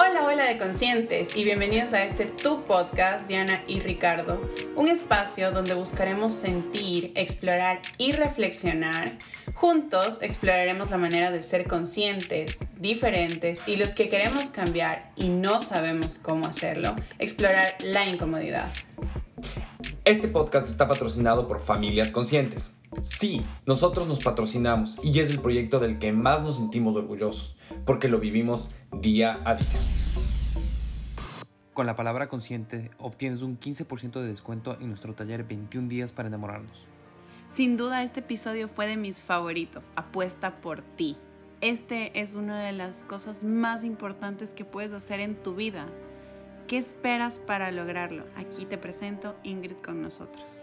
Hola, hola de conscientes y bienvenidos a este Tu Podcast, Diana y Ricardo, un espacio donde buscaremos sentir, explorar y reflexionar. Juntos exploraremos la manera de ser conscientes, diferentes y los que queremos cambiar y no sabemos cómo hacerlo, explorar la incomodidad. Este podcast está patrocinado por Familias Conscientes. Sí, nosotros nos patrocinamos y es el proyecto del que más nos sentimos orgullosos, porque lo vivimos día a día. Con la palabra consciente obtienes un 15% de descuento en nuestro taller 21 días para enamorarnos. Sin duda este episodio fue de mis favoritos, apuesta por ti. Este es una de las cosas más importantes que puedes hacer en tu vida. ¿Qué esperas para lograrlo? Aquí te presento Ingrid con nosotros.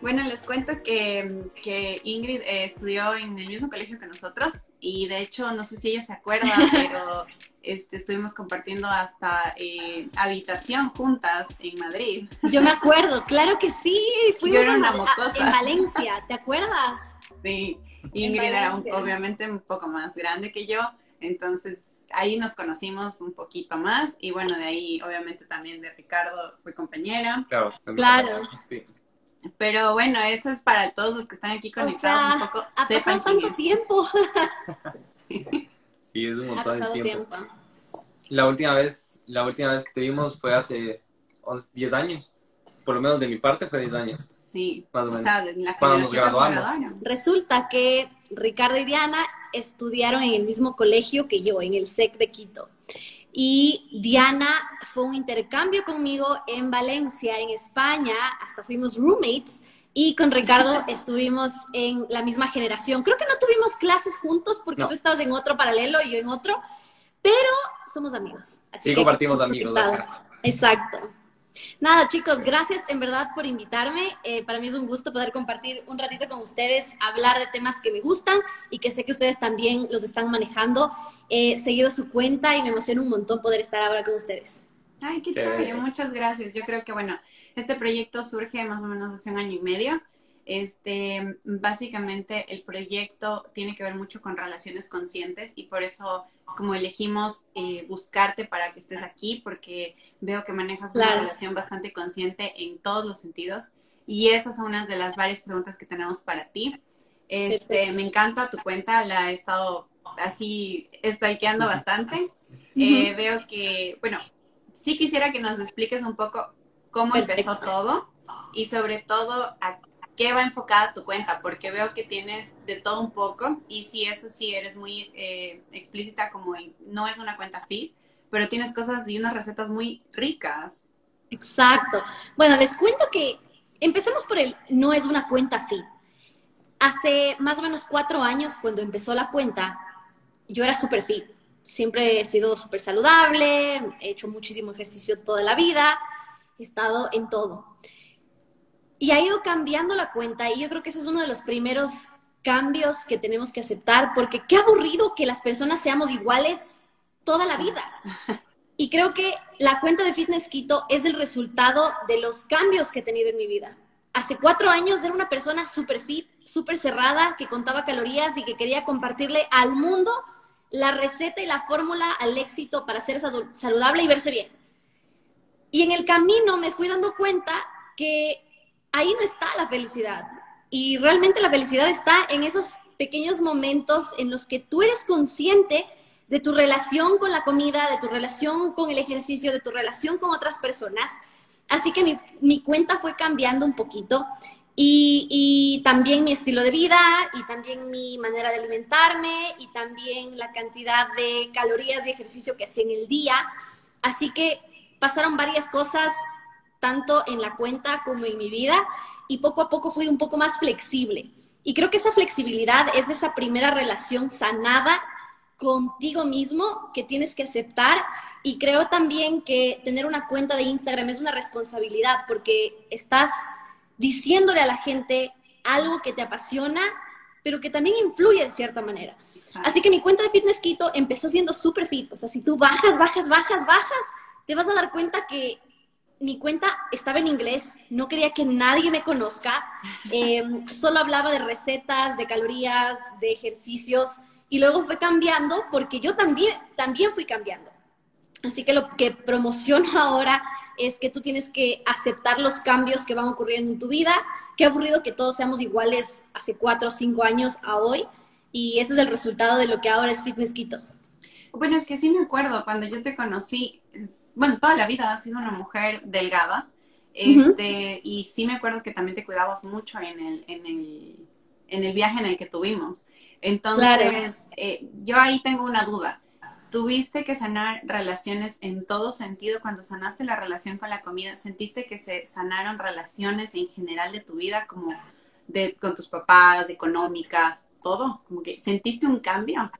Bueno, les cuento que, que Ingrid eh, estudió en el mismo colegio que nosotros y de hecho, no sé si ella se acuerda, pero este, estuvimos compartiendo hasta eh, habitación juntas en Madrid. Yo me acuerdo, claro que sí, fuimos en Valencia, ¿te acuerdas? Sí, Ingrid era obviamente un poco más grande que yo, entonces ahí nos conocimos un poquito más y bueno, de ahí obviamente también de Ricardo fue compañera. Claro. Claro. Sí. Pero bueno, eso es para todos los que están aquí conectados un poco. Ha pasado tanto tiempo. sí. es un montón de tiempo. La última vez, la última vez que te vimos fue hace 10 años. Por lo menos de mi parte fue 10 años. Sí. Más o, o sea, de la Cuando nos graduamos. Resulta que Ricardo y Diana estudiaron en el mismo colegio que yo, en el SEC de Quito. Y Diana fue un intercambio conmigo en Valencia, en España, hasta fuimos roommates. Y con Ricardo estuvimos en la misma generación. Creo que no tuvimos clases juntos porque tú estabas en otro paralelo y yo en otro, pero somos amigos. Así sí, compartimos amigos. Exacto. Nada, chicos, gracias en verdad por invitarme. Eh, para mí es un gusto poder compartir un ratito con ustedes, hablar de temas que me gustan y que sé que ustedes también los están manejando. He seguido su cuenta y me emociona un montón poder estar ahora con ustedes. Ay, qué chévere, muchas gracias. Yo creo que, bueno, este proyecto surge más o menos hace un año y medio. Este, básicamente el proyecto tiene que ver mucho con relaciones conscientes y por eso como elegimos eh, buscarte para que estés aquí, porque veo que manejas una relación bastante consciente en todos los sentidos. Y esas son unas de las varias preguntas que tenemos para ti. Este, me encanta tu cuenta, la he estado así stalkeando bastante. Eh, veo que, bueno, sí quisiera que nos expliques un poco cómo empezó todo y sobre todo a qué va enfocada tu cuenta, porque veo que tienes de todo un poco y si eso sí eres muy eh, explícita como no es una cuenta fit, pero tienes cosas y unas recetas muy ricas. Exacto. Bueno, les cuento que empecemos por el no es una cuenta fit. Hace más o menos cuatro años, cuando empezó la cuenta, yo era súper fit. Siempre he sido súper saludable, he hecho muchísimo ejercicio toda la vida, he estado en todo. Y ha ido cambiando la cuenta y yo creo que ese es uno de los primeros cambios que tenemos que aceptar, porque qué aburrido que las personas seamos iguales toda la vida. Y creo que la cuenta de Fitness Quito es el resultado de los cambios que he tenido en mi vida. Hace cuatro años era una persona súper fit, súper cerrada, que contaba calorías y que quería compartirle al mundo la receta y la fórmula al éxito para ser saludable y verse bien. Y en el camino me fui dando cuenta que ahí no está la felicidad. Y realmente la felicidad está en esos pequeños momentos en los que tú eres consciente de tu relación con la comida, de tu relación con el ejercicio, de tu relación con otras personas. Así que mi, cuenta fue cambiando un poquito y, y, también mi estilo de vida y también mi manera de alimentarme y también la cantidad de calorías y ejercicio que hacía en el día. Así que pasaron varias cosas tanto en la cuenta como en mi vida, y poco a poco fui un poco más flexible. Y creo que esa flexibilidad es esa primera relación sanada contigo mismo que tienes que aceptar. Y creo también que tener una cuenta de Instagram es una responsabilidad porque estás diciéndole a la gente algo que te apasiona, pero que también influye de cierta manera. Así que mi cuenta de Fitness Quito empezó siendo súper fit. O sea, si tú bajas, bajas, bajas, bajas, te vas a dar cuenta que mi cuenta estaba en inglés, no quería que nadie me conozca, em, solo hablaba de recetas, de calorías, de ejercicios, y luego fue cambiando porque yo también, también fui cambiando. Así que lo que promociono ahora es que tú tienes que aceptar los cambios que van ocurriendo en tu vida. Qué aburrido que todos seamos iguales hace cuatro o cinco años a hoy. Y ese es el resultado de lo que ahora es Fitness Quito. Bueno, es que sí me acuerdo cuando yo te conocí, bueno, toda la vida has sido una mujer delgada. Este, Y sí me acuerdo que también te cuidabas mucho en el, en el, en el viaje en el que tuvimos. Entonces, eh, yo ahí tengo una duda. ¿Tuviste que sanar relaciones en todo sentido cuando sanaste la relación con la comida? ¿Sentiste que se sanaron relaciones en general de tu vida, como de, con tus papás, económicas, todo? Como que sentiste un cambio.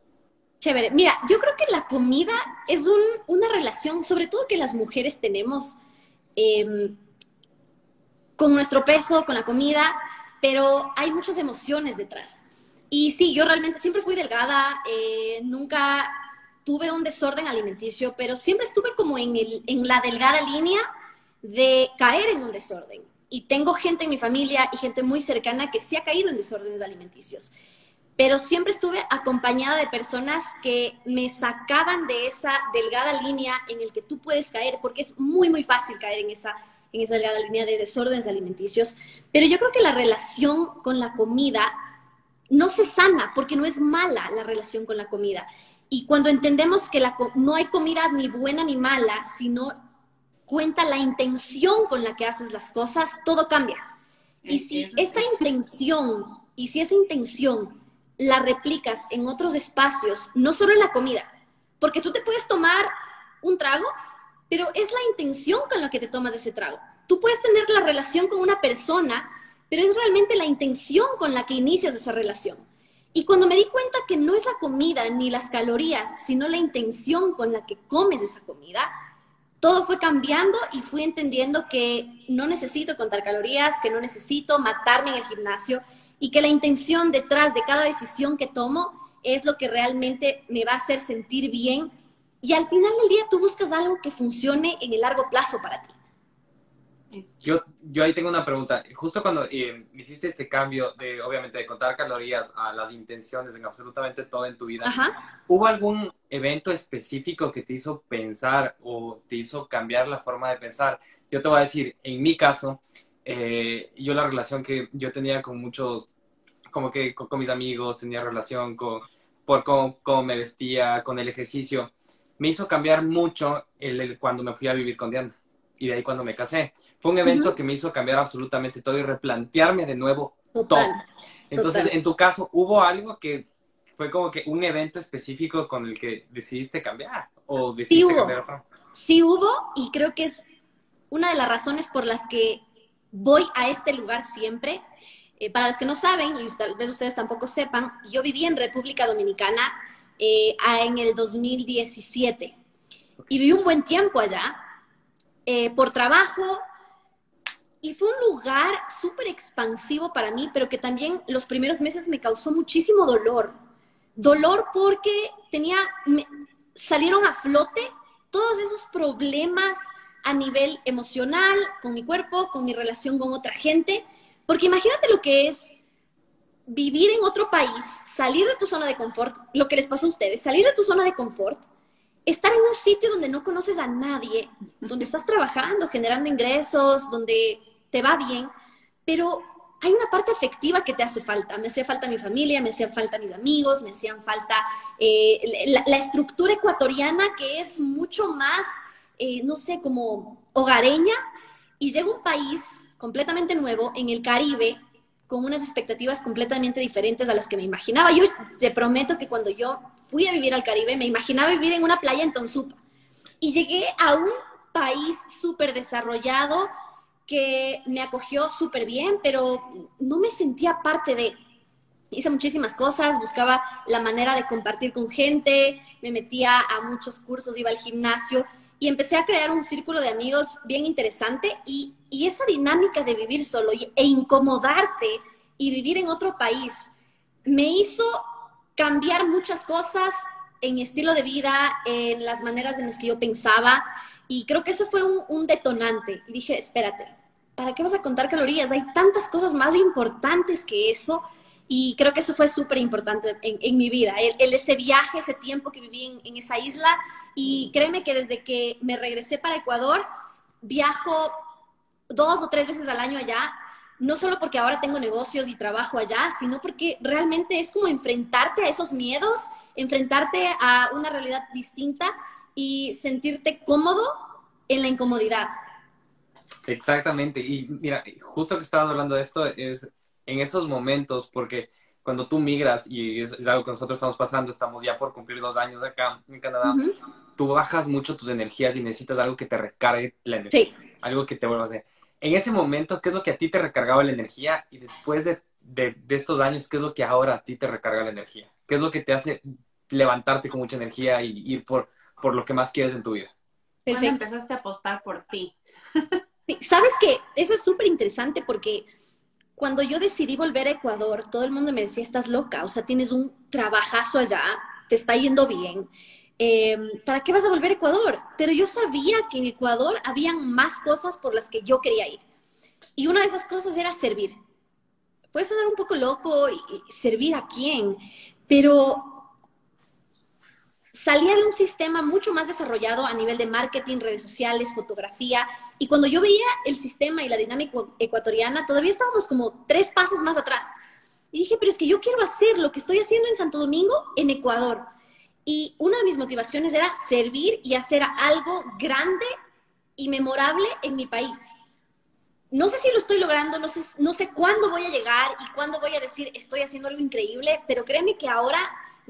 Chévere. Mira, yo creo que la comida es una relación, sobre todo que las mujeres tenemos em, con nuestro peso, con la comida, pero hay muchas emociones detrás. Y sí, yo realmente siempre fui delgada, eh, nunca tuve un desorden alimenticio, pero siempre estuve como en, el, en la delgada línea de caer en un desorden. Y tengo gente en mi familia y gente muy cercana que sí ha caído en desórdenes alimenticios. Pero siempre estuve acompañada de personas que me sacaban de esa delgada línea en el que tú puedes caer, porque es muy, muy fácil caer en esa, en esa delgada línea de desórdenes alimenticios. Pero yo creo que la relación con la comida no se sana porque no es mala la relación con la comida. Y cuando entendemos que la, no hay comida ni buena ni mala, sino cuenta la intención con la que haces las cosas, todo cambia. Y si esa intención, y si esa intención la replicas en otros espacios, no solo en la comida, porque tú te puedes tomar un trago, pero es la intención con la que te tomas ese trago. Tú puedes tener la relación con una persona pero es realmente la intención con la que inicias esa relación. Y cuando me di cuenta que no es la comida ni las calorías, sino la intención con la que comes esa comida, todo fue cambiando y fui entendiendo que no necesito contar calorías, que no necesito matarme en el gimnasio y que la intención detrás de cada decisión que tomo es lo que realmente me va a hacer sentir bien. Y al final del día tú buscas algo que funcione en el largo plazo para ti. Yo, yo ahí tengo una pregunta. Justo cuando eh, hiciste este cambio de, obviamente, de contar calorías a las intenciones en absolutamente todo en tu vida, ¿hubo algún evento específico que te hizo pensar o te hizo cambiar la forma de pensar? Yo te voy a decir, en mi caso, eh, yo la relación que yo tenía con muchos, como que con, mis amigos, tenía relación con, por cómo, cómo, me vestía, con el ejercicio, me hizo cambiar mucho el, cuando me fui a vivir con Diana y de ahí cuando me casé. Fue un evento que me hizo cambiar absolutamente todo y replantearme de nuevo todo. Entonces, en tu caso, ¿hubo algo que fue como que un evento específico con el que decidiste cambiar? ¿O decidiste sí hubo. Sí hubo y creo que es una de las razones por las que voy a este lugar siempre. Eh, para los que no saben, y tal vez ustedes tampoco sepan, yo viví en República Dominicana eh, en el 2017 y viví un buen tiempo allá eh, por trabajo, y fue un lugar súper expansivo para mí, pero que también los primeros meses me causó muchísimo dolor. Dolor porque tenía, salieron a flote todos esos problemas a nivel emocional, con mi cuerpo, con mi relación con otra gente. Porque imagínate lo que es vivir en otro país, salir de tu zona de confort, lo que les pasó a ustedes, salir de tu zona de confort, estar en un sitio donde no conoces a nadie, donde estás trabajando, generando ingresos, donde te va bien, pero hay una parte afectiva que te hace falta. Me hacía falta mi familia, me hacían falta mis amigos, me hacían falta eh, la, estructura ecuatoriana que es mucho más, eh, no sé, como hogareña. Y llega un país completamente nuevo en el Caribe con unas expectativas completamente diferentes a las que me imaginaba. Yo te prometo que cuando yo fui a vivir al Caribe me imaginaba vivir en una playa en Tonsupa. Y llegué a un país súper desarrollado, que me acogió súper bien, pero no me sentía parte de... Hice muchísimas cosas, buscaba la manera de compartir con gente, me metía a muchos cursos, iba al gimnasio y empecé a crear un círculo de amigos bien interesante y, y esa dinámica de vivir solo e incomodarte y vivir en otro país me hizo cambiar muchas cosas en mi estilo de vida, en las maneras en las que yo pensaba y creo que eso fue un, un detonante y dije, espérate, ¿para qué vas a contar calorías? Hay tantas cosas más importantes que eso. Y creo que eso fue súper importante en, mi vida, el, ese viaje, ese tiempo que viví en, en esa isla. Y créeme que desde que me regresé para Ecuador, viajo dos o tres veces al año allá, no solo porque ahora tengo negocios y trabajo allá, sino porque realmente es como enfrentarte a esos miedos, enfrentarte a una realidad distinta y sentirte cómodo en la incomodidad. Exactamente. Y mira, justo que estabas hablando de esto es en esos momentos, porque cuando tú migras, y es, algo que nosotros estamos pasando, estamos ya por cumplir dos años acá en Canadá, tú bajas mucho tus energías y necesitas algo que te recargue la energía. Sí. Algo que te vuelva a hacer. En ese momento, ¿qué es lo que a ti te recargaba la energía? Y después de, de, estos años, ¿qué es lo que ahora a ti te recarga la energía? ¿Qué es lo que te hace levantarte con mucha energía y ir por, por lo que más quieres en tu vida? Cuando empezaste a apostar por ti. sí, Sabes que eso es súper interesante porque cuando yo decidí volver a Ecuador, todo el mundo me decía, estás loca, o sea, tienes un trabajazo allá, te está yendo bien. Em, ¿Para qué vas a volver a Ecuador? Pero yo sabía que en Ecuador habían más cosas por las que yo quería ir. Y una de esas cosas era servir. Puede sonar un poco loco, y servir a quién, pero salía de un sistema mucho más desarrollado a nivel de marketing, redes sociales, fotografía. Y cuando yo veía el sistema y la dinámica ecuatoriana, todavía estábamos como tres pasos más atrás. Y dije, pero es que yo quiero hacer lo que estoy haciendo en Santo Domingo, en Ecuador. Y una de mis motivaciones era servir y hacer algo grande y memorable en mi país. No sé si lo estoy logrando, no sé, no sé cuándo voy a llegar y cuándo voy a decir estoy haciendo algo increíble, pero créeme que ahora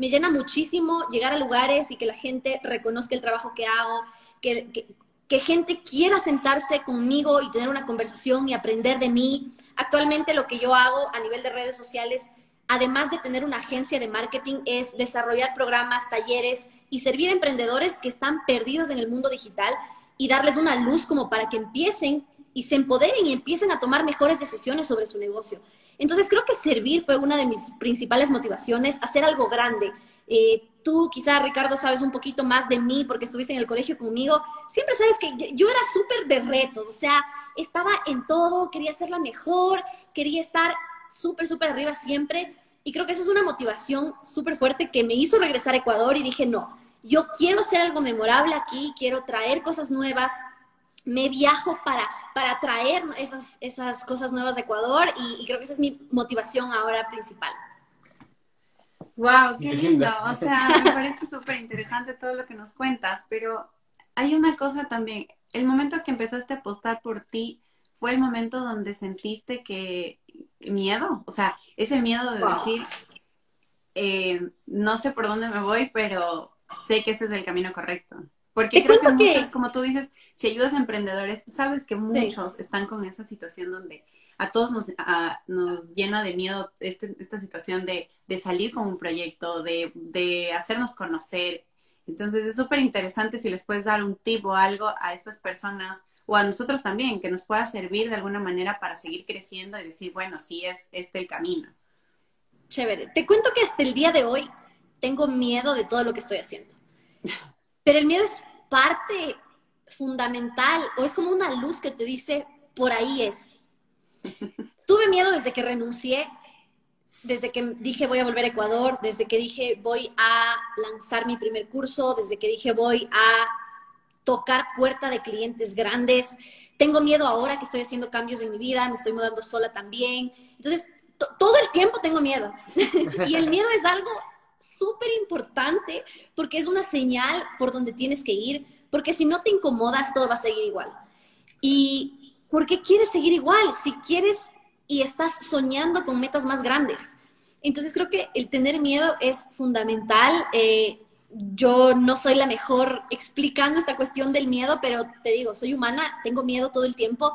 me llena muchísimo llegar a lugares y que la gente reconozca el trabajo que hago, que, que, gente quiera sentarse conmigo y tener una conversación y aprender de mí. Actualmente lo que yo hago a nivel de redes sociales, además de tener una agencia de marketing, es desarrollar programas, talleres y servir a emprendedores que están perdidos en el mundo digital y darles una luz como para que empiecen y se empoderen y empiecen a tomar mejores decisiones sobre su negocio. Entonces creo que servir fue una de mis principales motivaciones, hacer algo grande. Eh, tú quizá, Ricardo, sabes un poquito más de mí porque estuviste en el colegio conmigo. Siempre sabes que yo era súper de retos, o sea, estaba en todo, quería ser la mejor, quería estar súper, súper arriba siempre. Y creo que esa es una motivación súper fuerte que me hizo regresar a Ecuador y dije, no, yo quiero hacer algo memorable aquí, quiero traer cosas nuevas, me viajo para, para traer esas, esas cosas nuevas de Ecuador y, creo que esa es mi motivación ahora principal. Wow, qué lindo. O sea, me parece súper interesante todo lo que nos cuentas, pero hay una cosa también. El momento que empezaste a apostar por ti fue el momento donde sentiste que miedo, o sea, ese miedo de decir, eh, no sé por dónde me voy, pero sé que este es el camino correcto. Porque creo que, muchos, como tú dices, si ayudas a emprendedores, sabes que muchos están con esa situación donde a todos nos, nos llena de miedo este, esta situación de, salir con un proyecto, de, hacernos conocer. Entonces es súper interesante si les puedes dar un tip o algo a estas personas o a nosotros también, que nos pueda servir de alguna manera para seguir creciendo y decir, bueno, sí es este el camino. Chévere. Te cuento que hasta el día de hoy tengo miedo de todo lo que estoy haciendo. Pero el miedo es parte fundamental o es como una luz que te dice, por ahí es. Tuve miedo desde que renuncié, desde que dije voy a volver a Ecuador, desde que dije voy a lanzar mi primer curso, desde que dije voy a tocar puerta de clientes grandes. Tengo miedo ahora que estoy haciendo cambios en mi vida, me estoy mudando sola también. Entonces, todo el tiempo tengo miedo. y el miedo es algo súper importante porque es una señal por donde tienes que ir, porque si no te incomodas, todo va a seguir igual. ¿Y por qué quieres seguir igual? Si quieres y estás soñando con metas más grandes. Entonces creo que el tener miedo es fundamental. Eh, yo no soy la mejor explicando esta cuestión del miedo, pero te digo, soy humana, tengo miedo todo el tiempo,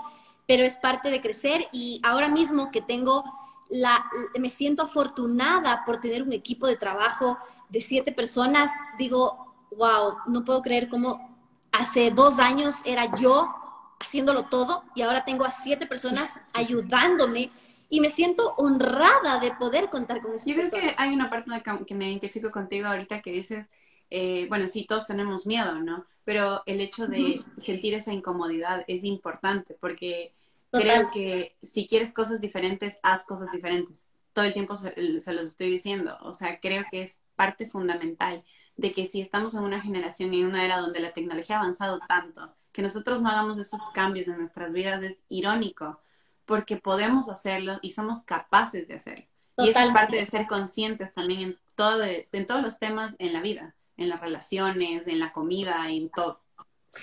pero es parte de crecer y ahora mismo que tengo la, me siento afortunada por tener un equipo de trabajo de siete personas. Digo, wow, no puedo creer cómo hace dos años era yo haciéndolo todo y ahora tengo a siete personas ayudándome y me siento honrada de poder contar con esas Yo creo que hay una parte que me identifico contigo ahorita que dices, eh, bueno, sí, todos tenemos miedo, ¿no? Pero el hecho de sentir esa incomodidad es importante porque creo que si quieres cosas diferentes, haz cosas diferentes. todo el tiempo se, se los estoy diciendo. O sea, creo que es parte fundamental de que si estamos en una generación y en una era donde la tecnología ha avanzado tanto, que nosotros no hagamos esos cambios en nuestras vidas es irónico, porque podemos hacerlo y somos capaces de hacerlo. Y eso es parte de ser conscientes también en, todo, en todos los temas en la vida, en las relaciones, en la comida, en todo.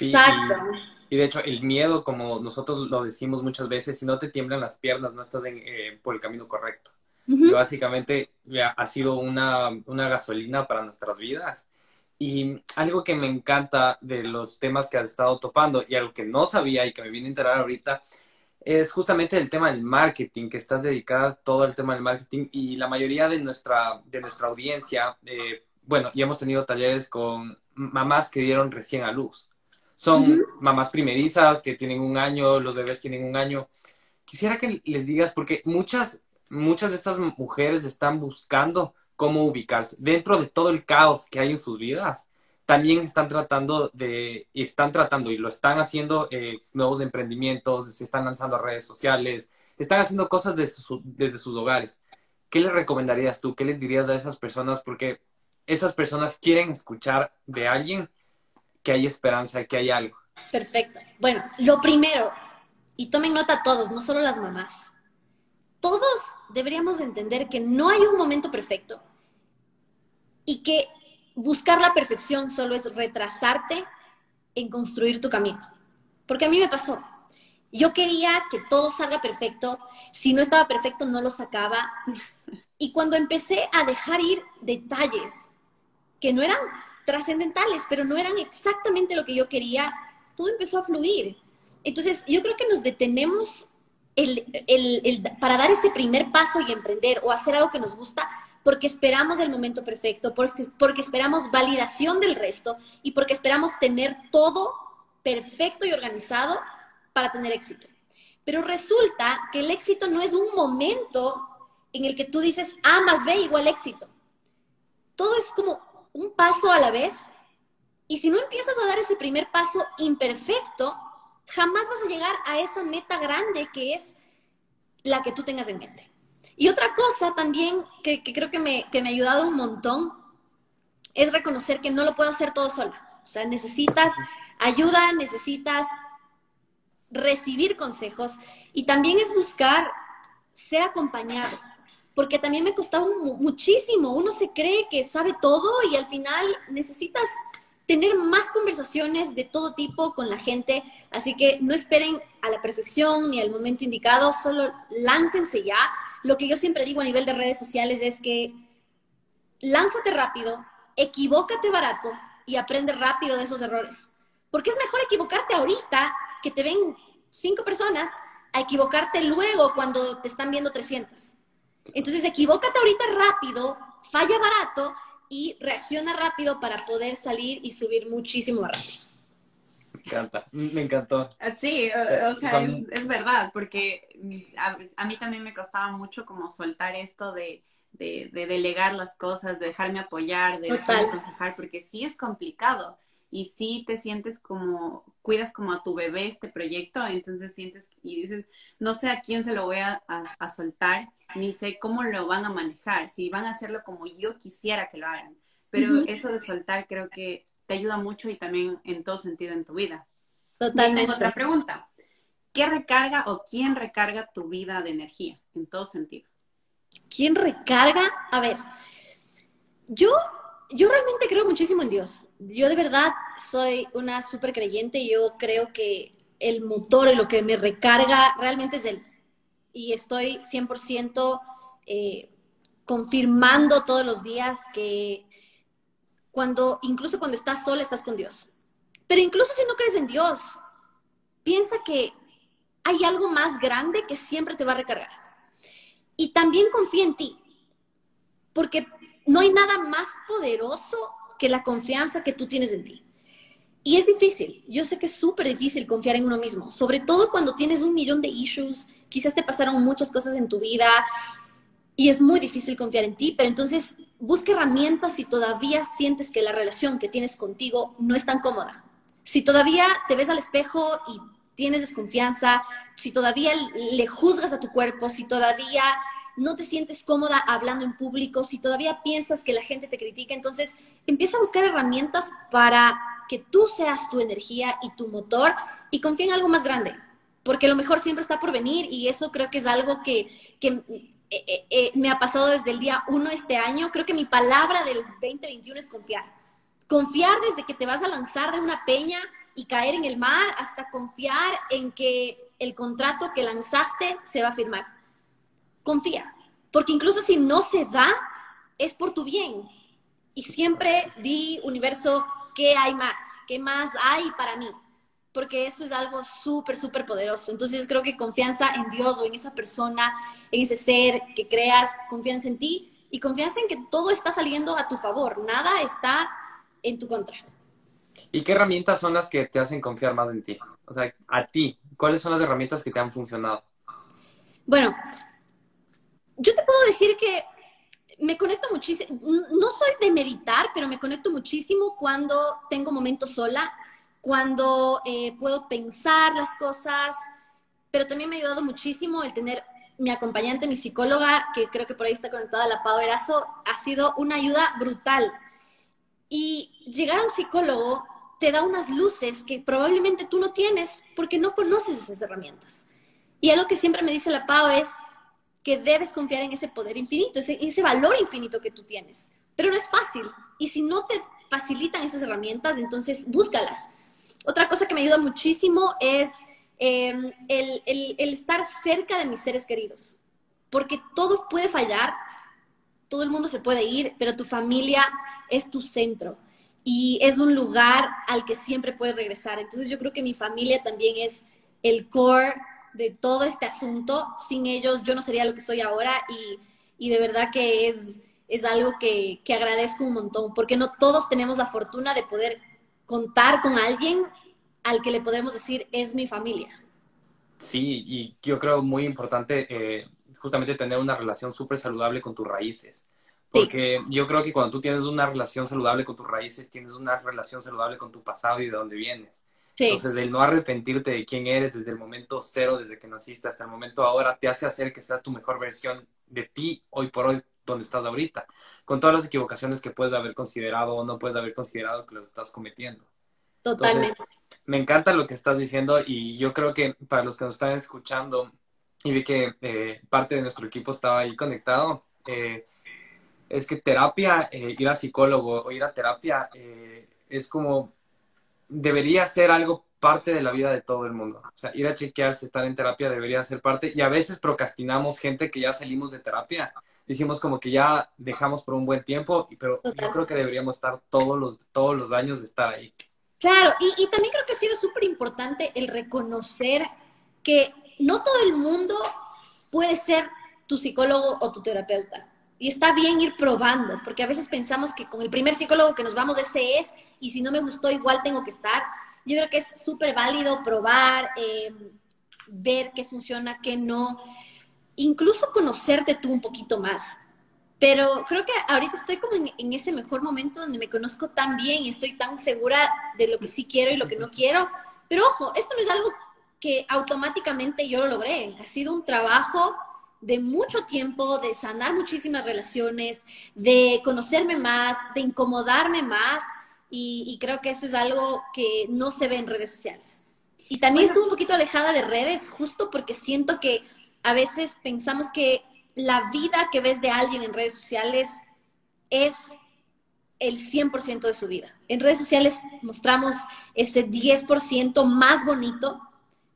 Exacto. Y, de hecho, el miedo, como nosotros lo decimos muchas veces, si no te tiemblan las piernas, no estás eh, por el camino correcto. básicamente ha sido una, una gasolina para nuestras vidas. Y algo que me encanta de los temas que has estado topando y algo que no sabía y que me viene a enterar ahorita es justamente el tema del marketing, que estás dedicada todo el tema del marketing y la mayoría de nuestra, de nuestra audiencia, eh, bueno, ya hemos tenido talleres con mamás que dieron recién a luz. Son mamás primerizas que tienen un año, los bebés tienen un año. Quisiera que les digas, porque muchas, muchas de estas mujeres están buscando cómo ubicarse dentro de todo el caos que hay en sus vidas también están tratando de, están tratando y lo están haciendo eh, nuevos emprendimientos, se están lanzando a redes sociales, están haciendo cosas desde, desde sus hogares. ¿Qué les recomendarías tú? ¿Qué les dirías a esas personas? Porque esas personas quieren escuchar de alguien que hay esperanza, que hay algo. Perfecto. Bueno, lo primero, y tomen nota todos, no solo las mamás, todos deberíamos entender que no hay un momento perfecto y que buscar la perfección solo es retrasarte en construir tu camino. Porque a mí me pasó. Yo quería que todo salga perfecto. Si no estaba perfecto, no lo sacaba. Y cuando empecé a dejar ir detalles que no eran trascendentales, pero no eran exactamente lo que yo quería, todo empezó a fluir. Entonces, yo creo que nos detenemos para dar ese primer paso y emprender o hacer algo que nos gusta porque esperamos el momento perfecto, porque, porque esperamos validación del resto y porque esperamos tener todo perfecto y organizado para tener éxito. Pero resulta que el éxito no es un momento en el que tú dices A más B igual éxito. Todo es como un paso a la vez. Y si no empiezas a dar ese primer paso imperfecto, jamás vas a llegar a esa meta grande que es la que tú tengas en mente. Y otra cosa también que, creo que me, que me ha ayudado un montón es reconocer que no lo puedo hacer todo sola. O sea, necesitas ayuda, necesitas recibir consejos y también es buscar ser acompañado. Porque también me costaba muchísimo. Uno se cree que sabe todo y al final necesitas tener más conversaciones de todo tipo con la gente. Así que no esperen a la perfección ni al momento indicado, solo láncense ya lo que yo siempre digo a nivel de redes sociales es que lánzate rápido, equivócate barato y aprende rápido de esos errores. Porque es mejor equivocarte ahorita que te ven cinco personas a equivocarte luego cuando te están viendo 300. Entonces, equivócate ahorita rápido, falla barato y reacciona rápido para poder salir y subir muchísimo más rápido. Encanta, me encantó. Ah, sí, o, sea, es, verdad, porque a, mí también me costaba mucho como soltar esto de, de, delegar las cosas, de dejarme apoyar, de dejarme aconsejar, porque sí es complicado y sí te sientes como, cuidas como a tu bebé este proyecto, entonces sientes y dices, no sé a quién se lo voy a, a, soltar, ni sé cómo lo van a manejar, si van a hacerlo como yo quisiera que lo hagan. Pero eso de soltar creo que te ayuda mucho y también en todo sentido en tu vida. Totalmente. Tengo otra pregunta. ¿Qué recarga o quién recarga tu vida de energía en todo sentido? ¿Quién recarga? A ver, yo, yo realmente creo muchísimo en Dios. Yo de verdad soy una súper creyente. Yo creo que el motor y lo que me recarga realmente es Él. Y estoy 100% eh, confirmando todos los días que cuando, incluso cuando estás sola, estás con Dios. Pero incluso si no crees en Dios, piensa que hay algo más grande que siempre te va a recargar. Y también confía en ti, porque no hay nada más poderoso que la confianza que tú tienes en ti. Y es difícil, yo sé que es súper difícil confiar en uno mismo, sobre todo cuando tienes un millón de issues, quizás te pasaron muchas cosas en tu vida y es muy difícil confiar en ti, pero entonces busca herramientas si todavía sientes que la relación que tienes contigo no es tan cómoda. Si todavía te ves al espejo y tienes desconfianza, si todavía le juzgas a tu cuerpo, si todavía no te sientes cómoda hablando en público, si todavía piensas que la gente te critica, entonces empieza a buscar herramientas para que tú seas tu energía y tu motor y confía en algo más grande, porque lo mejor siempre está por venir y eso creo que es algo que, que eh, eh, eh, me ha pasado desde el día uno este año. Creo que mi palabra del 2021 es confiar. Confiar desde que te vas a lanzar de una peña y caer en el mar hasta confiar en que el contrato que lanzaste se va a firmar. Confía, porque incluso si no se da, es por tu bien. Y siempre di, universo, ¿qué hay más? ¿Qué más hay para mí? porque eso es algo súper, súper poderoso. Entonces creo que confianza en Dios o en esa persona, en ese ser que creas, confianza en ti y confianza en que todo está saliendo a tu favor, nada está en tu contra. ¿Y qué herramientas son las que te hacen confiar más en ti? O sea, a ti, ¿cuáles son las herramientas que te han funcionado? Bueno, yo te puedo decir que me conecto muchísimo, no soy de meditar, pero me conecto muchísimo cuando tengo momentos sola cuando eh, puedo pensar las cosas, pero también me ha ayudado muchísimo el tener mi acompañante, mi psicóloga, que creo que por ahí está conectada, la Pau Erazo, ha sido una ayuda brutal. Y llegar a un psicólogo te da unas luces que probablemente tú no tienes porque no conoces esas herramientas. Y algo que siempre me dice la Pau es que debes confiar en ese poder infinito, ese, valor infinito que tú tienes. Pero no es fácil. Y si no te facilitan esas herramientas, entonces búscalas. Otra cosa que me ayuda muchísimo es em, el, estar cerca de mis seres queridos, porque todo puede fallar, todo el mundo se puede ir, pero tu familia es tu centro y es un lugar al que siempre puedes regresar. Entonces yo creo que mi familia también es el core de todo este asunto. Sin ellos yo no sería lo que soy ahora y, de verdad que es, es algo que, que agradezco un montón, porque no todos tenemos la fortuna de poder contar con alguien al que le podemos decir es mi familia. Sí, y yo creo muy importante eh, justamente tener una relación súper saludable con tus raíces. Porque yo creo que cuando tú tienes una relación saludable con tus raíces, tienes una relación saludable con tu pasado y de dónde vienes. Entonces, el no arrepentirte de quién eres desde el momento cero, desde que naciste hasta el momento ahora, te hace hacer que seas tu mejor versión de ti hoy por hoy, donde estás ahorita. Con todas las equivocaciones que puedes haber considerado o no puedes haber considerado que las estás cometiendo. Totalmente. me encanta lo que estás diciendo y yo creo que para los que nos están escuchando y vi que eh, parte de nuestro equipo estaba ahí conectado, eh, es que terapia, eh, ir a psicólogo o ir a terapia es como, debería ser algo parte de la vida de todo el mundo. O sea, ir a chequearse, estar en terapia debería ser parte y a veces procrastinamos gente que ya salimos de terapia. Decimos como que ya dejamos por un buen tiempo, pero yo creo que deberíamos estar todos los, todos los años de estar ahí. Claro, y, también creo que ha sido súper importante el reconocer que no todo el mundo puede ser tu psicólogo o tu terapeuta. Y está bien ir probando, porque a veces pensamos que con el primer psicólogo que nos vamos ese es, y si no me gustó igual tengo que estar. Yo creo que es súper válido probar, eh, ver qué funciona, qué no, incluso conocerte tú un poquito más. Pero creo que ahorita estoy como en, ese mejor momento donde me conozco tan bien y estoy tan segura de lo que sí quiero y lo que no quiero. Pero ojo, esto no es algo que automáticamente yo lo logré. Ha sido un trabajo de mucho tiempo, de sanar muchísimas relaciones, de conocerme más, de incomodarme más. Y, creo que eso es algo que no se ve en redes sociales. Y también estuve un poquito alejada de redes justo porque siento que a veces pensamos que la vida que ves de alguien en redes sociales es el 100% de su vida. En redes sociales mostramos ese 10% más bonito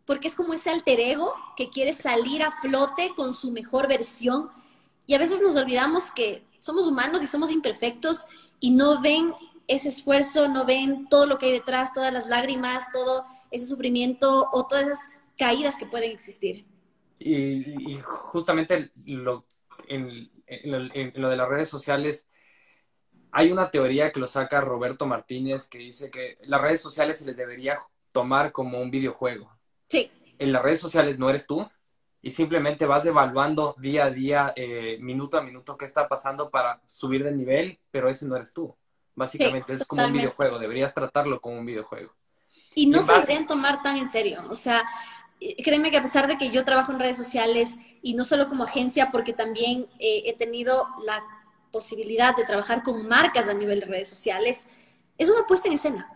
porque es como ese alter ego que quiere salir a flote con su mejor versión y a veces nos olvidamos que somos humanos y somos imperfectos y no ven ese esfuerzo, no ven todo lo que hay detrás, todas las lágrimas, todo ese sufrimiento o todas esas caídas que pueden existir. Y, justamente lo, en, lo de las redes sociales, hay una teoría que lo saca Roberto Martínez que dice que las redes sociales se les debería tomar como un videojuego. Sí. En las redes sociales no eres tú y simplemente vas evaluando día a día, eh, minuto a minuto, qué está pasando para subir de nivel, pero ese no eres tú. Básicamente es como un videojuego, deberías tratarlo como un videojuego. Y no se deberían tomar tan en serio. O sea, créeme que a pesar de que yo trabajo en redes sociales y no solo como agencia, porque también eh, he tenido la posibilidad de trabajar con marcas a nivel de redes sociales, es una puesta en escena.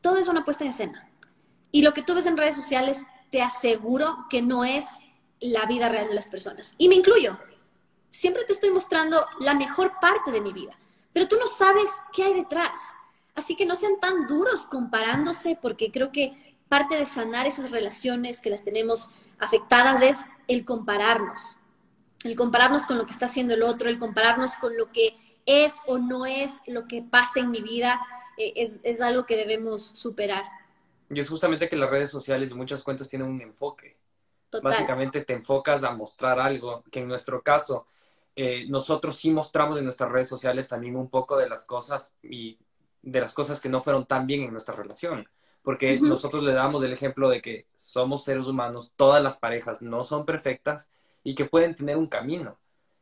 Todo es una puesta en escena. Y lo que tú ves en redes sociales, te aseguro que no es la vida real de las personas. Y me incluyo. Siempre te estoy mostrando la mejor parte de mi vida, pero tú no sabes qué hay detrás. Así que no sean tan duros comparándose porque creo que parte de sanar esas relaciones que las tenemos afectadas es el compararnos. El compararnos con lo que está haciendo el otro, el compararnos con lo que es o no es lo que pasa en mi vida, eh, es, algo que debemos superar. Y es justamente que las redes sociales y muchas cuentas tienen un enfoque. Básicamente te enfocas a mostrar algo, que en nuestro caso, eh, nosotros sí mostramos en nuestras redes sociales también un poco de las cosas y de las cosas que no fueron tan bien en nuestra relación. Porque nosotros le damos el ejemplo de que somos seres humanos, todas las parejas no son perfectas y que pueden tener un camino,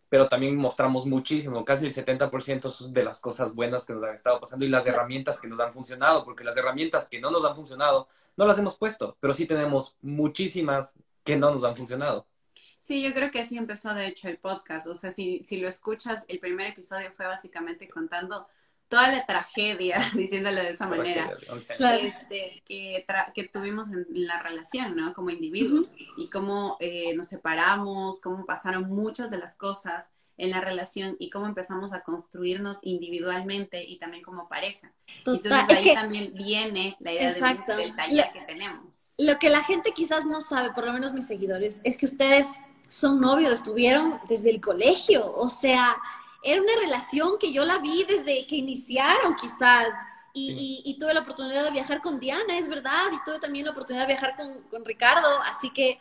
pero también mostramos muchísimo, casi el 70% de las cosas buenas que nos han estado pasando y las herramientas que nos han funcionado, porque las herramientas que no nos han funcionado no las hemos puesto, pero sí tenemos muchísimas que no nos han funcionado. Sí, yo creo que así empezó de hecho el podcast. O sea, si, si lo escuchas, el primer episodio fue básicamente contando toda la tragedia, diciéndolo de esa manera, este, que, que, tuvimos en, la relación, ¿no? Como individuos, y cómo eh, nos separamos, cómo pasaron muchas de las cosas en la relación y cómo empezamos a construirnos individualmente y también como pareja. Entonces ahí también viene la idea del taller que tenemos. Lo que la gente quizás no sabe, por lo menos mis seguidores, es que ustedes son novios, estuvieron desde el colegio, o sea, era una relación que yo la vi desde que iniciaron quizás. Y, tuve la oportunidad de viajar con Diana, es verdad, y tuve también la oportunidad de viajar con, Ricardo, así que,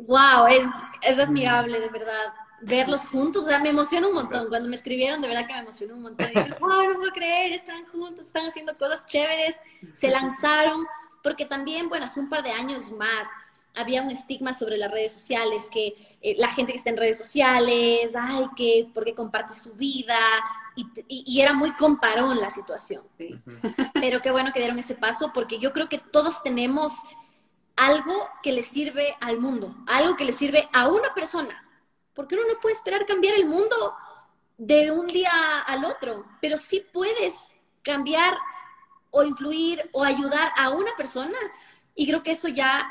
wow, es, es admirable, de verdad, verlos juntos, o sea, me emociona un montón, cuando me escribieron, de verdad que me emocionó un montón, y dije, wow, no puedo creer, están juntos, están haciendo cosas chéveres, se lanzaron, porque también, bueno, hace un par de años más, había un estigma sobre las redes sociales, que eh, la gente que está en redes sociales, ay, que porque comparte su vida, y, y, era muy comparón la situación. Pero qué bueno que dieron ese paso, porque yo creo que todos tenemos algo que le sirve al mundo, algo que le sirve a una persona, porque uno no puede esperar cambiar el mundo de un día al otro, pero sí puedes cambiar o influir o ayudar a una persona. Y creo que eso ya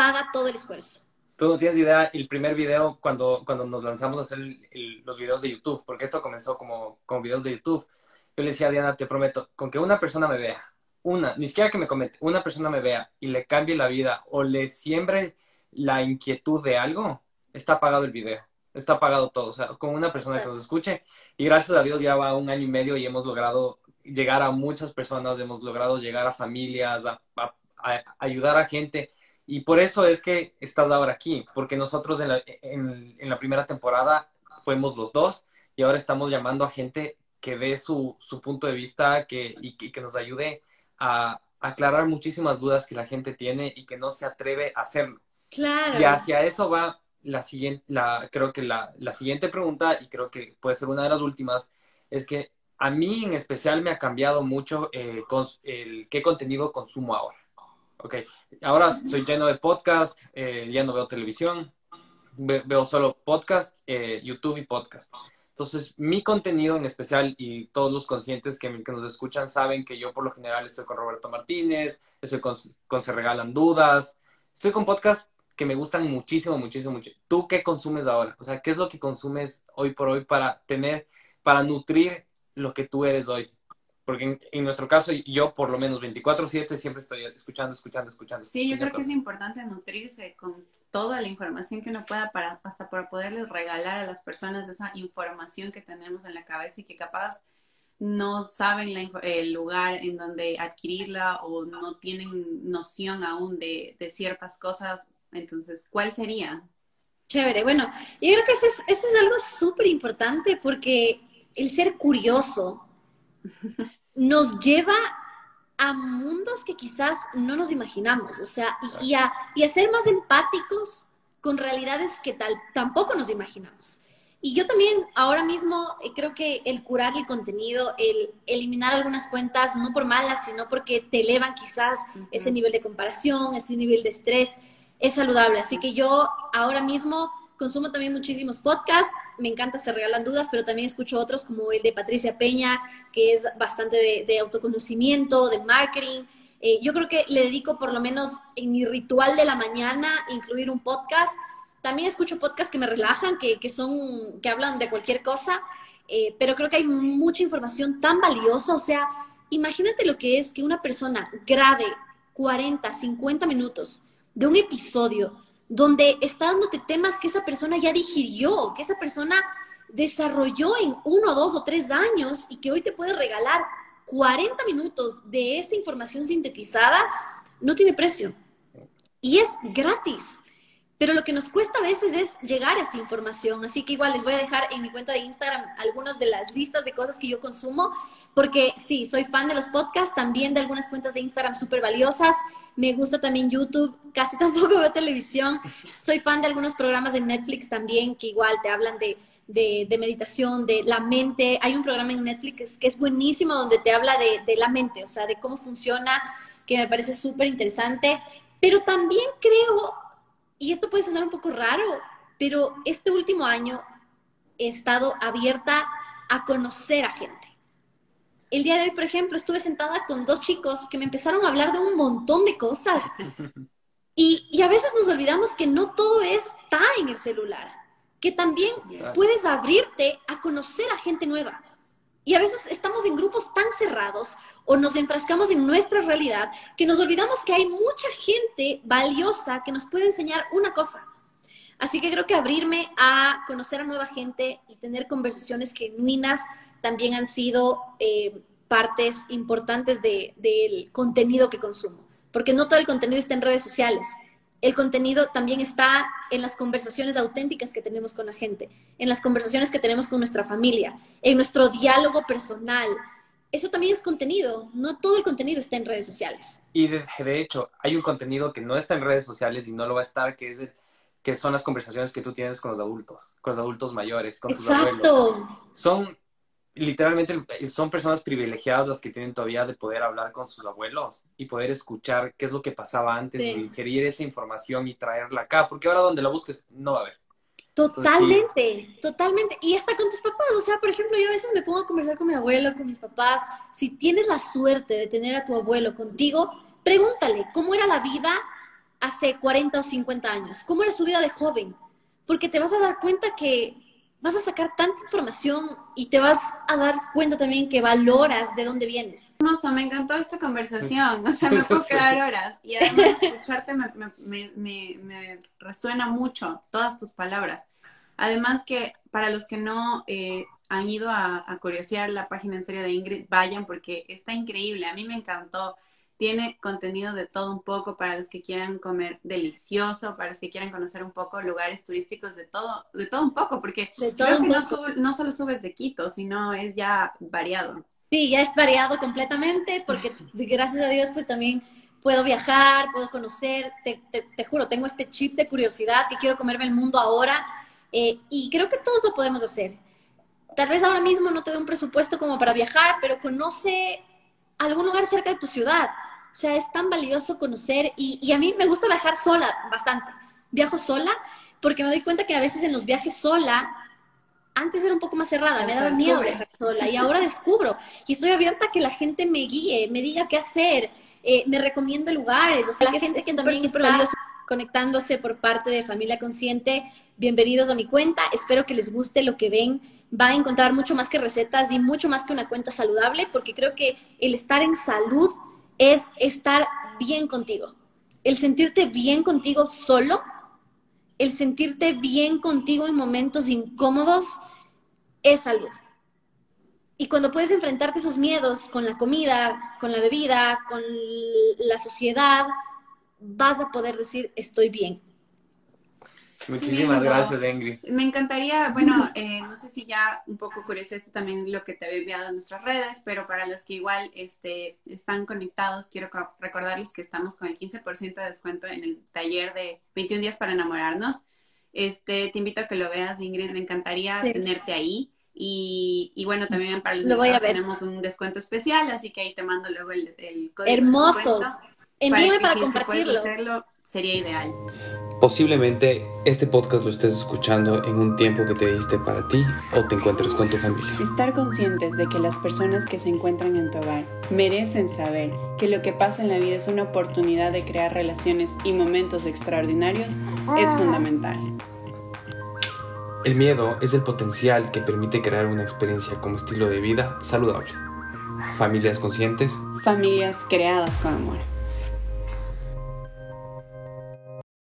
paga todo el esfuerzo. Tú no tienes idea, el primer video, cuando, cuando nos lanzamos a hacer los videos de YouTube, porque esto comenzó como, como videos de YouTube, yo le decía a Diana, te prometo, con que una persona me vea, una, ni siquiera que me comente, una persona me vea y le cambie la vida o le siembre la inquietud de algo, está pagado el video, está pagado todo, o sea, con una persona que nos escuche. Y gracias a Dios ya va un año y medio y hemos logrado llegar a muchas personas, hemos logrado llegar a familias, a ayudar a gente y por eso es que estás ahora aquí, porque nosotros en la, en, la primera temporada fuimos los dos y ahora estamos llamando a gente que dé su, su punto de vista que, y, que nos ayude a, aclarar muchísimas dudas que la gente tiene y que no se atreve a hacerlo. Claro. Y hacia eso va la siguiente, la, creo que la, la siguiente pregunta, y creo que puede ser una de las últimas, es que a mí en especial me ha cambiado mucho eh, con, el qué contenido consumo ahora. Ok, ahora soy lleno de podcast, eh, ya no veo televisión, veo solo podcast, eh, YouTube y podcast. Entonces, mi contenido en especial y todos los conscientes que, nos escuchan saben que yo por lo general estoy con Roberto Martínez, estoy con, con Se Regalan Dudas, estoy con podcasts que me gustan muchísimo, muchísimo, mucho. ¿Tú qué consumes ahora? O sea, ¿qué es lo que consumes hoy por hoy para tener, para nutrir lo que tú eres hoy? Porque en, nuestro caso yo por lo menos 24/7 siempre estoy escuchando, escuchando, escuchando. Sí, yo creo que es importante nutrirse con toda la información que uno pueda para hasta para poderles regalar a las personas esa información que tenemos en la cabeza y que capaz no saben el lugar en donde adquirirla o no tienen noción aún de, de ciertas cosas. Entonces, ¿cuál sería? Chévere. Bueno, yo creo que eso es, eso es algo súper importante porque el ser curioso nos lleva a mundos que quizás no nos imaginamos, o sea, y, a, ser más empáticos con realidades que tal, tampoco nos imaginamos. Y yo también ahora mismo eh, creo que el curar el contenido, el eliminar algunas cuentas, no por malas, sino porque te elevan quizás ese nivel de comparación, ese nivel de estrés, es saludable. Así que yo ahora mismo consumo también muchísimos podcasts, me encanta Se Regalan Dudas, pero también escucho otros como el de Patricia Peña, que es bastante de, autoconocimiento, de marketing. Eh, yo creo que le dedico por lo menos en mi ritual de la mañana incluir un podcast. También escucho podcasts que me relajan, que, que son, que hablan de cualquier cosa, eh, pero creo que hay mucha información tan valiosa. O sea, imagínate lo que es que una persona grabe 40, 50 minutos de un episodio donde está dándote temas que esa persona ya digirió, que esa persona desarrolló en uno, dos o tres años y que hoy te puede regalar 40 minutos de esa información sintetizada, no tiene precio. Y es gratis. Pero lo que nos cuesta a veces es llegar a esa información. Así que igual les voy a dejar en mi cuenta de Instagram algunas de las listas de cosas que yo consumo, porque sí, soy fan de los podcasts, también de algunas cuentas de Instagram súper valiosas. Me gusta también YouTube, casi tampoco veo televisión. Soy fan de algunos programas de Netflix también que igual te hablan de, de, meditación, de la mente. Hay un programa en Netflix que es, buenísimo donde te habla de, de la mente, o sea, de cómo funciona, que me parece súper interesante. Pero también creo y esto puede sonar un poco raro, pero este último año he estado abierta a conocer a gente. El día de hoy, por ejemplo, estuve sentada con dos chicos que me empezaron a hablar de un montón de cosas. Y, a veces nos olvidamos que no todo está en el celular, que también puedes abrirte a conocer a gente nueva. Y a veces estamos en grupos tan cerrados o nos enfrascamos en nuestra realidad que nos olvidamos que hay mucha gente valiosa que nos puede enseñar una cosa. Así que creo que abrirme a conocer a nueva gente y tener conversaciones genuinas también han sido eh, partes importantes del contenido que consumo. Porque no todo el contenido está en redes sociales el contenido también está en las conversaciones auténticas que tenemos con la gente, en las conversaciones que tenemos con nuestra familia, en nuestro diálogo personal. Eso también es contenido, no todo el contenido está en redes sociales. Y de, hecho, hay un contenido que no está en redes sociales y no lo va a estar, que, es que son las conversaciones que tú tienes con los adultos, con los adultos mayores, con tus abuelos. Son literalmente son personas privilegiadas las que tienen todavía de poder hablar con sus abuelos y poder escuchar qué es lo que pasaba antes, y ingerir esa información y traerla acá, porque ahora donde la busques no va a haber. Totalmente, totalmente. Y hasta con tus papás, o sea, por ejemplo, yo a veces me pongo a conversar con mi abuelo, con mis papás. Si tienes la suerte de tener a tu abuelo contigo, pregúntale cómo era la vida hace 40 o 50 años, cómo era su vida de joven, porque te vas a dar cuenta que vas a sacar tanta información y te vas a dar cuenta también que valoras de dónde vienes. Hermoso, me encantó esta conversación, o sea, me puedo quedar horas y además escucharte me, me, me, me, resuena mucho todas tus palabras. Además que para los que no eh, han ido a, a curiosear la página en serio de Ingrid, vayan porque está increíble, a mí me encantó tiene contenido de todo un poco para los que quieran comer delicioso, para los que quieran conocer un poco lugares turísticos de todo, de todo un poco, porque creo que no, no, solo subes de Quito, sino es ya variado. Sí, ya es variado completamente, porque gracias a Dios pues también puedo viajar, puedo conocer, te, te, juro, tengo este chip de curiosidad que quiero comerme el mundo ahora eh, y creo que todos lo podemos hacer. Tal vez ahora mismo no te dé un presupuesto como para viajar, pero conoce algún lugar cerca de tu ciudad o sea, es tan valioso conocer y, a mí me gusta viajar sola bastante. Viajo sola porque me doy cuenta que a veces en los viajes sola, antes era un poco más cerrada, me daba miedo viajar sola y ahora descubro y estoy abierta a que la gente me guíe, me diga qué hacer, eh, me recomiende lugares. O sea, la gente que también está conectándose por parte de Familia Consciente, bienvenidos a mi cuenta. Espero que les guste lo que ven. Va a encontrar mucho más que recetas y mucho más que una cuenta saludable, porque creo que el estar en salud es estar bien contigo. El sentirte bien contigo solo, el sentirte bien contigo en momentos incómodos, es salud. Y cuando puedes enfrentarte esos miedos con la comida, con la bebida, con la sociedad, vas a poder decir, estoy bien. Muchísimas gracias, Ingrid. Me encantaría, bueno, eh, no sé si ya un poco curiosaste también lo que te había enviado en nuestras redes, pero para los que igual este, están conectados, quiero recordarles que estamos con el 15% de descuento en el taller de 21 días para enamorarnos. Este, te invito a que lo veas, Ingrid, me encantaría tenerte ahí. Y, y, bueno, también para los lo tenemos un descuento especial, así que ahí te mando luego el, el código. Hermoso. Envíame para, compartirlo sería ideal. Posiblemente este podcast lo estés escuchando en un tiempo que te diste para ti o te encuentres con tu familia. Estar conscientes de que las personas que se encuentran en tu hogar merecen saber que lo que pasa en la vida es una oportunidad de crear relaciones y momentos extraordinarios es fundamental. El miedo es el potencial que permite crear una experiencia como estilo de vida saludable. Familias conscientes. Familias creadas con amor.